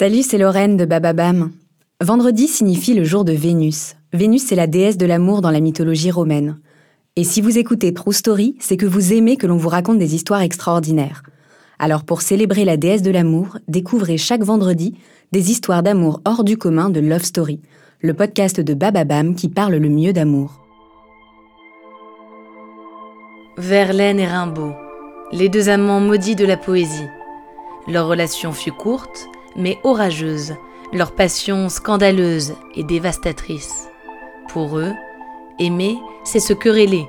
Salut, c'est Lorraine de Bababam. Vendredi signifie le jour de Vénus. Vénus est la déesse de l'amour dans la mythologie romaine. Et si vous écoutez True Story, c'est que vous aimez que l'on vous raconte des histoires extraordinaires. Alors pour célébrer la déesse de l'amour, découvrez chaque vendredi des histoires d'amour hors du commun de Love Story, le podcast de Bababam qui parle le mieux d'amour. Verlaine et Rimbaud, les deux amants maudits de la poésie. Leur relation fut courte, mais orageuse, leur passion scandaleuse et dévastatrice. Pour eux, aimer, c'est se quereller.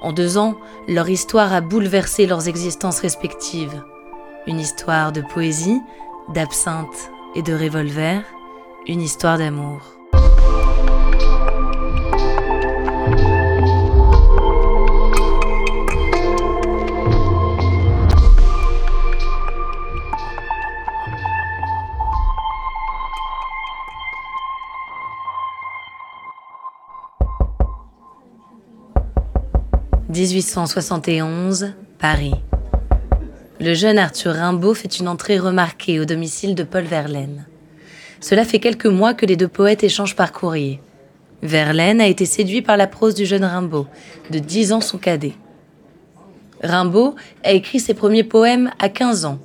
En deux ans, leur histoire a bouleversé leurs existences respectives. Une histoire de poésie, d'absinthe et de revolver, une histoire d'amour. 1871, Paris. Le jeune Arthur Rimbaud fait une entrée remarquée au domicile de Paul Verlaine. Cela fait quelques mois que les deux poètes échangent par courrier. Verlaine a été séduit par la prose du jeune Rimbaud, de 10 ans son cadet. Rimbaud a écrit ses premiers poèmes à 15 ans.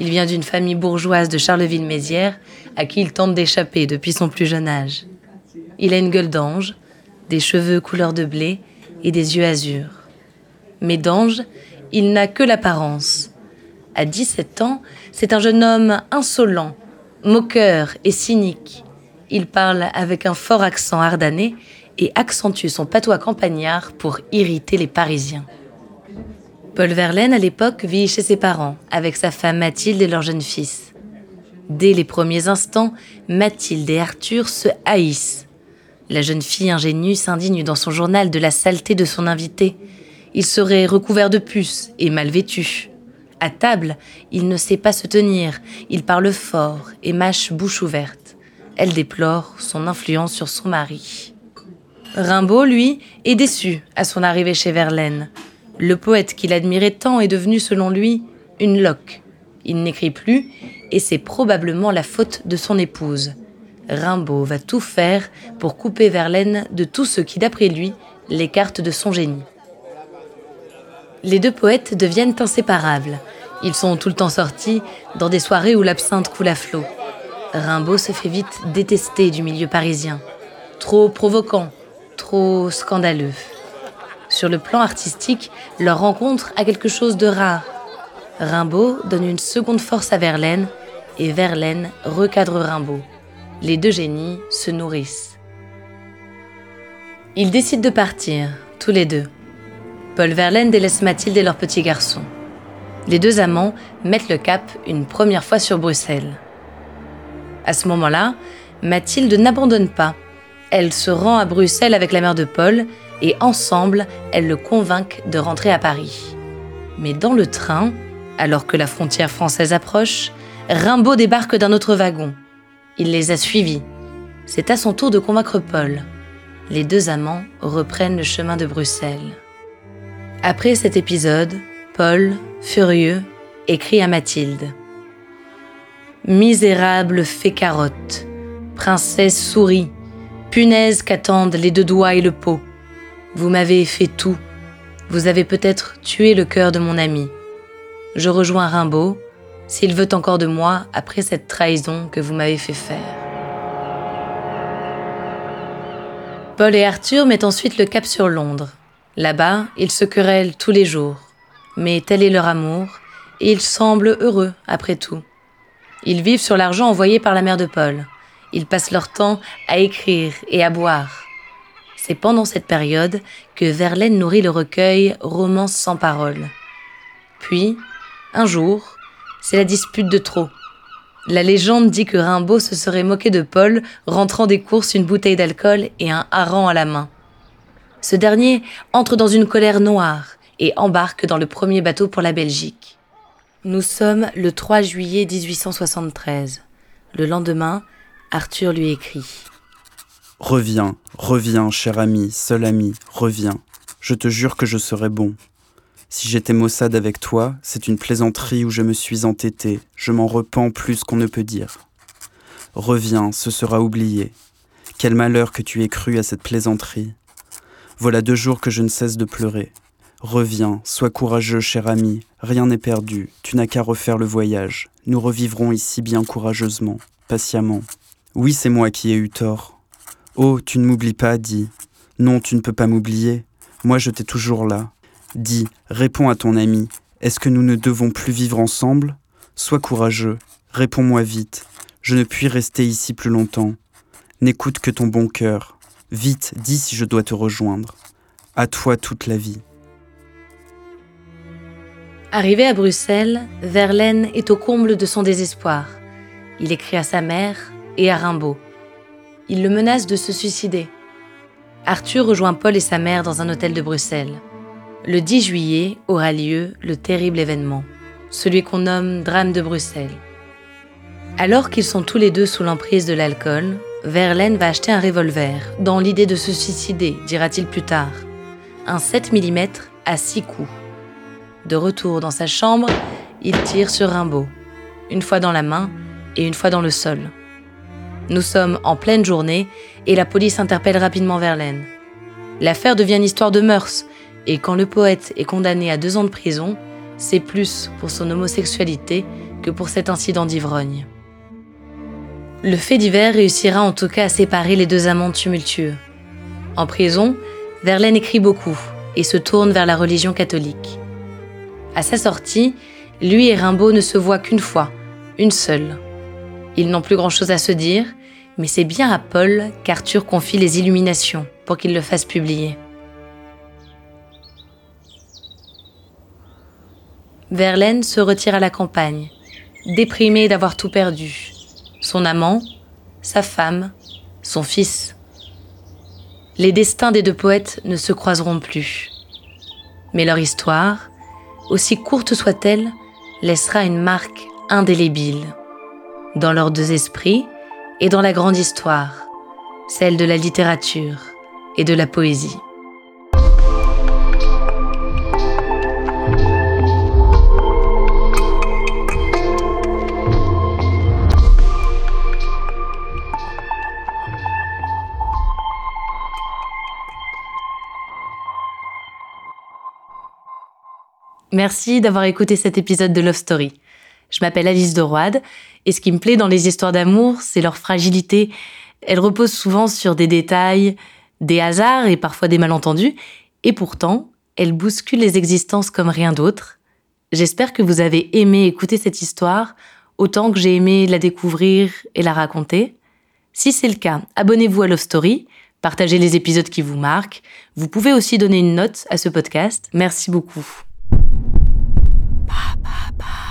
Il vient d'une famille bourgeoise de Charleville-Mézières à qui il tente d'échapper depuis son plus jeune âge. Il a une gueule d'ange, des cheveux couleur de blé et des yeux azur mais d'ange, il n'a que l'apparence. À 17 ans, c'est un jeune homme insolent, moqueur et cynique. Il parle avec un fort accent ardennais et accentue son patois campagnard pour irriter les Parisiens. Paul Verlaine, à l'époque, vit chez ses parents, avec sa femme Mathilde et leur jeune fils. Dès les premiers instants, Mathilde et Arthur se haïssent. La jeune fille ingénue s'indigne dans son journal de la saleté de son invité, il serait recouvert de puces et mal vêtu. À table, il ne sait pas se tenir, il parle fort et mâche bouche ouverte. Elle déplore son influence sur son mari. Rimbaud, lui, est déçu à son arrivée chez Verlaine. Le poète qu'il admirait tant est devenu, selon lui, une loque. Il n'écrit plus, et c'est probablement la faute de son épouse. Rimbaud va tout faire pour couper Verlaine de tout ce qui, d'après lui, l'écarte de son génie. Les deux poètes deviennent inséparables. Ils sont tout le temps sortis dans des soirées où l'absinthe coule à flot. Rimbaud se fait vite détester du milieu parisien. Trop provoquant, trop scandaleux. Sur le plan artistique, leur rencontre a quelque chose de rare. Rimbaud donne une seconde force à Verlaine et Verlaine recadre Rimbaud. Les deux génies se nourrissent. Ils décident de partir, tous les deux. Paul Verlaine délaisse Mathilde et leur petit garçon. Les deux amants mettent le cap une première fois sur Bruxelles. À ce moment-là, Mathilde n'abandonne pas. Elle se rend à Bruxelles avec la mère de Paul et ensemble, elles le convainquent de rentrer à Paris. Mais dans le train, alors que la frontière française approche, Rimbaud débarque d'un autre wagon. Il les a suivis. C'est à son tour de convaincre Paul. Les deux amants reprennent le chemin de Bruxelles. Après cet épisode, Paul, furieux, écrit à Mathilde. Misérable fée carotte, princesse souris, punaise qu'attendent les deux doigts et le pot. Vous m'avez fait tout. Vous avez peut-être tué le cœur de mon ami. Je rejoins Rimbaud, s'il veut encore de moi après cette trahison que vous m'avez fait faire. Paul et Arthur mettent ensuite le cap sur Londres. Là-bas, ils se querellent tous les jours, mais tel est leur amour, et ils semblent heureux après tout. Ils vivent sur l'argent envoyé par la mère de Paul. Ils passent leur temps à écrire et à boire. C'est pendant cette période que Verlaine nourrit le recueil Romance sans parole. Puis, un jour, c'est la dispute de trop. La légende dit que Rimbaud se serait moqué de Paul, rentrant des courses une bouteille d'alcool et un hareng à la main. Ce dernier entre dans une colère noire et embarque dans le premier bateau pour la Belgique. Nous sommes le 3 juillet 1873. Le lendemain, Arthur lui écrit. Reviens, reviens, cher ami, seul ami, reviens. Je te jure que je serai bon. Si j'étais maussade avec toi, c'est une plaisanterie où je me suis entêté, je m'en repens plus qu'on ne peut dire. Reviens, ce sera oublié. Quel malheur que tu aies cru à cette plaisanterie. Voilà deux jours que je ne cesse de pleurer. Reviens, sois courageux, cher ami, rien n'est perdu, tu n'as qu'à refaire le voyage. Nous revivrons ici bien courageusement, patiemment. Oui, c'est moi qui ai eu tort. Oh, tu ne m'oublies pas, dis. Non, tu ne peux pas m'oublier. Moi, je t'ai toujours là, Dis, réponds à ton ami, est-ce que nous ne devons plus vivre ensemble? Sois courageux, réponds-moi vite, je ne puis rester ici plus longtemps. N'écoute que ton bon cœur. Vite, dis si je dois te rejoindre. À toi toute la vie. Arrivé à Bruxelles, Verlaine est au comble de son désespoir. Il écrit à sa mère et à Rimbaud. Il le menace de se suicider. Arthur rejoint Paul et sa mère dans un hôtel de Bruxelles. Le 10 juillet aura lieu le terrible événement, celui qu'on nomme Drame de Bruxelles. Alors qu'ils sont tous les deux sous l'emprise de l'alcool, Verlaine va acheter un revolver, dans l'idée de se suicider, dira-t-il plus tard. Un 7 mm à 6 coups. De retour dans sa chambre, il tire sur Rimbaud, une fois dans la main et une fois dans le sol. Nous sommes en pleine journée et la police interpelle rapidement Verlaine. L'affaire devient une histoire de mœurs et quand le poète est condamné à deux ans de prison, c'est plus pour son homosexualité que pour cet incident d'ivrogne. Le fait divers réussira en tout cas à séparer les deux amants tumultueux. En prison, Verlaine écrit beaucoup et se tourne vers la religion catholique. À sa sortie, lui et Rimbaud ne se voient qu'une fois, une seule. Ils n'ont plus grand-chose à se dire, mais c'est bien à Paul qu'Arthur confie les illuminations pour qu'il le fasse publier. Verlaine se retire à la campagne, déprimé d'avoir tout perdu. Son amant, sa femme, son fils. Les destins des deux poètes ne se croiseront plus. Mais leur histoire, aussi courte soit-elle, laissera une marque indélébile dans leurs deux esprits et dans la grande histoire, celle de la littérature et de la poésie. Merci d'avoir écouté cet épisode de Love Story. Je m'appelle Alice de Roide et ce qui me plaît dans les histoires d'amour, c'est leur fragilité. Elles reposent souvent sur des détails, des hasards et parfois des malentendus, et pourtant, elles bousculent les existences comme rien d'autre. J'espère que vous avez aimé écouter cette histoire autant que j'ai aimé la découvrir et la raconter. Si c'est le cas, abonnez-vous à Love Story, partagez les épisodes qui vous marquent. Vous pouvez aussi donner une note à ce podcast. Merci beaucoup. pa, pa, pa.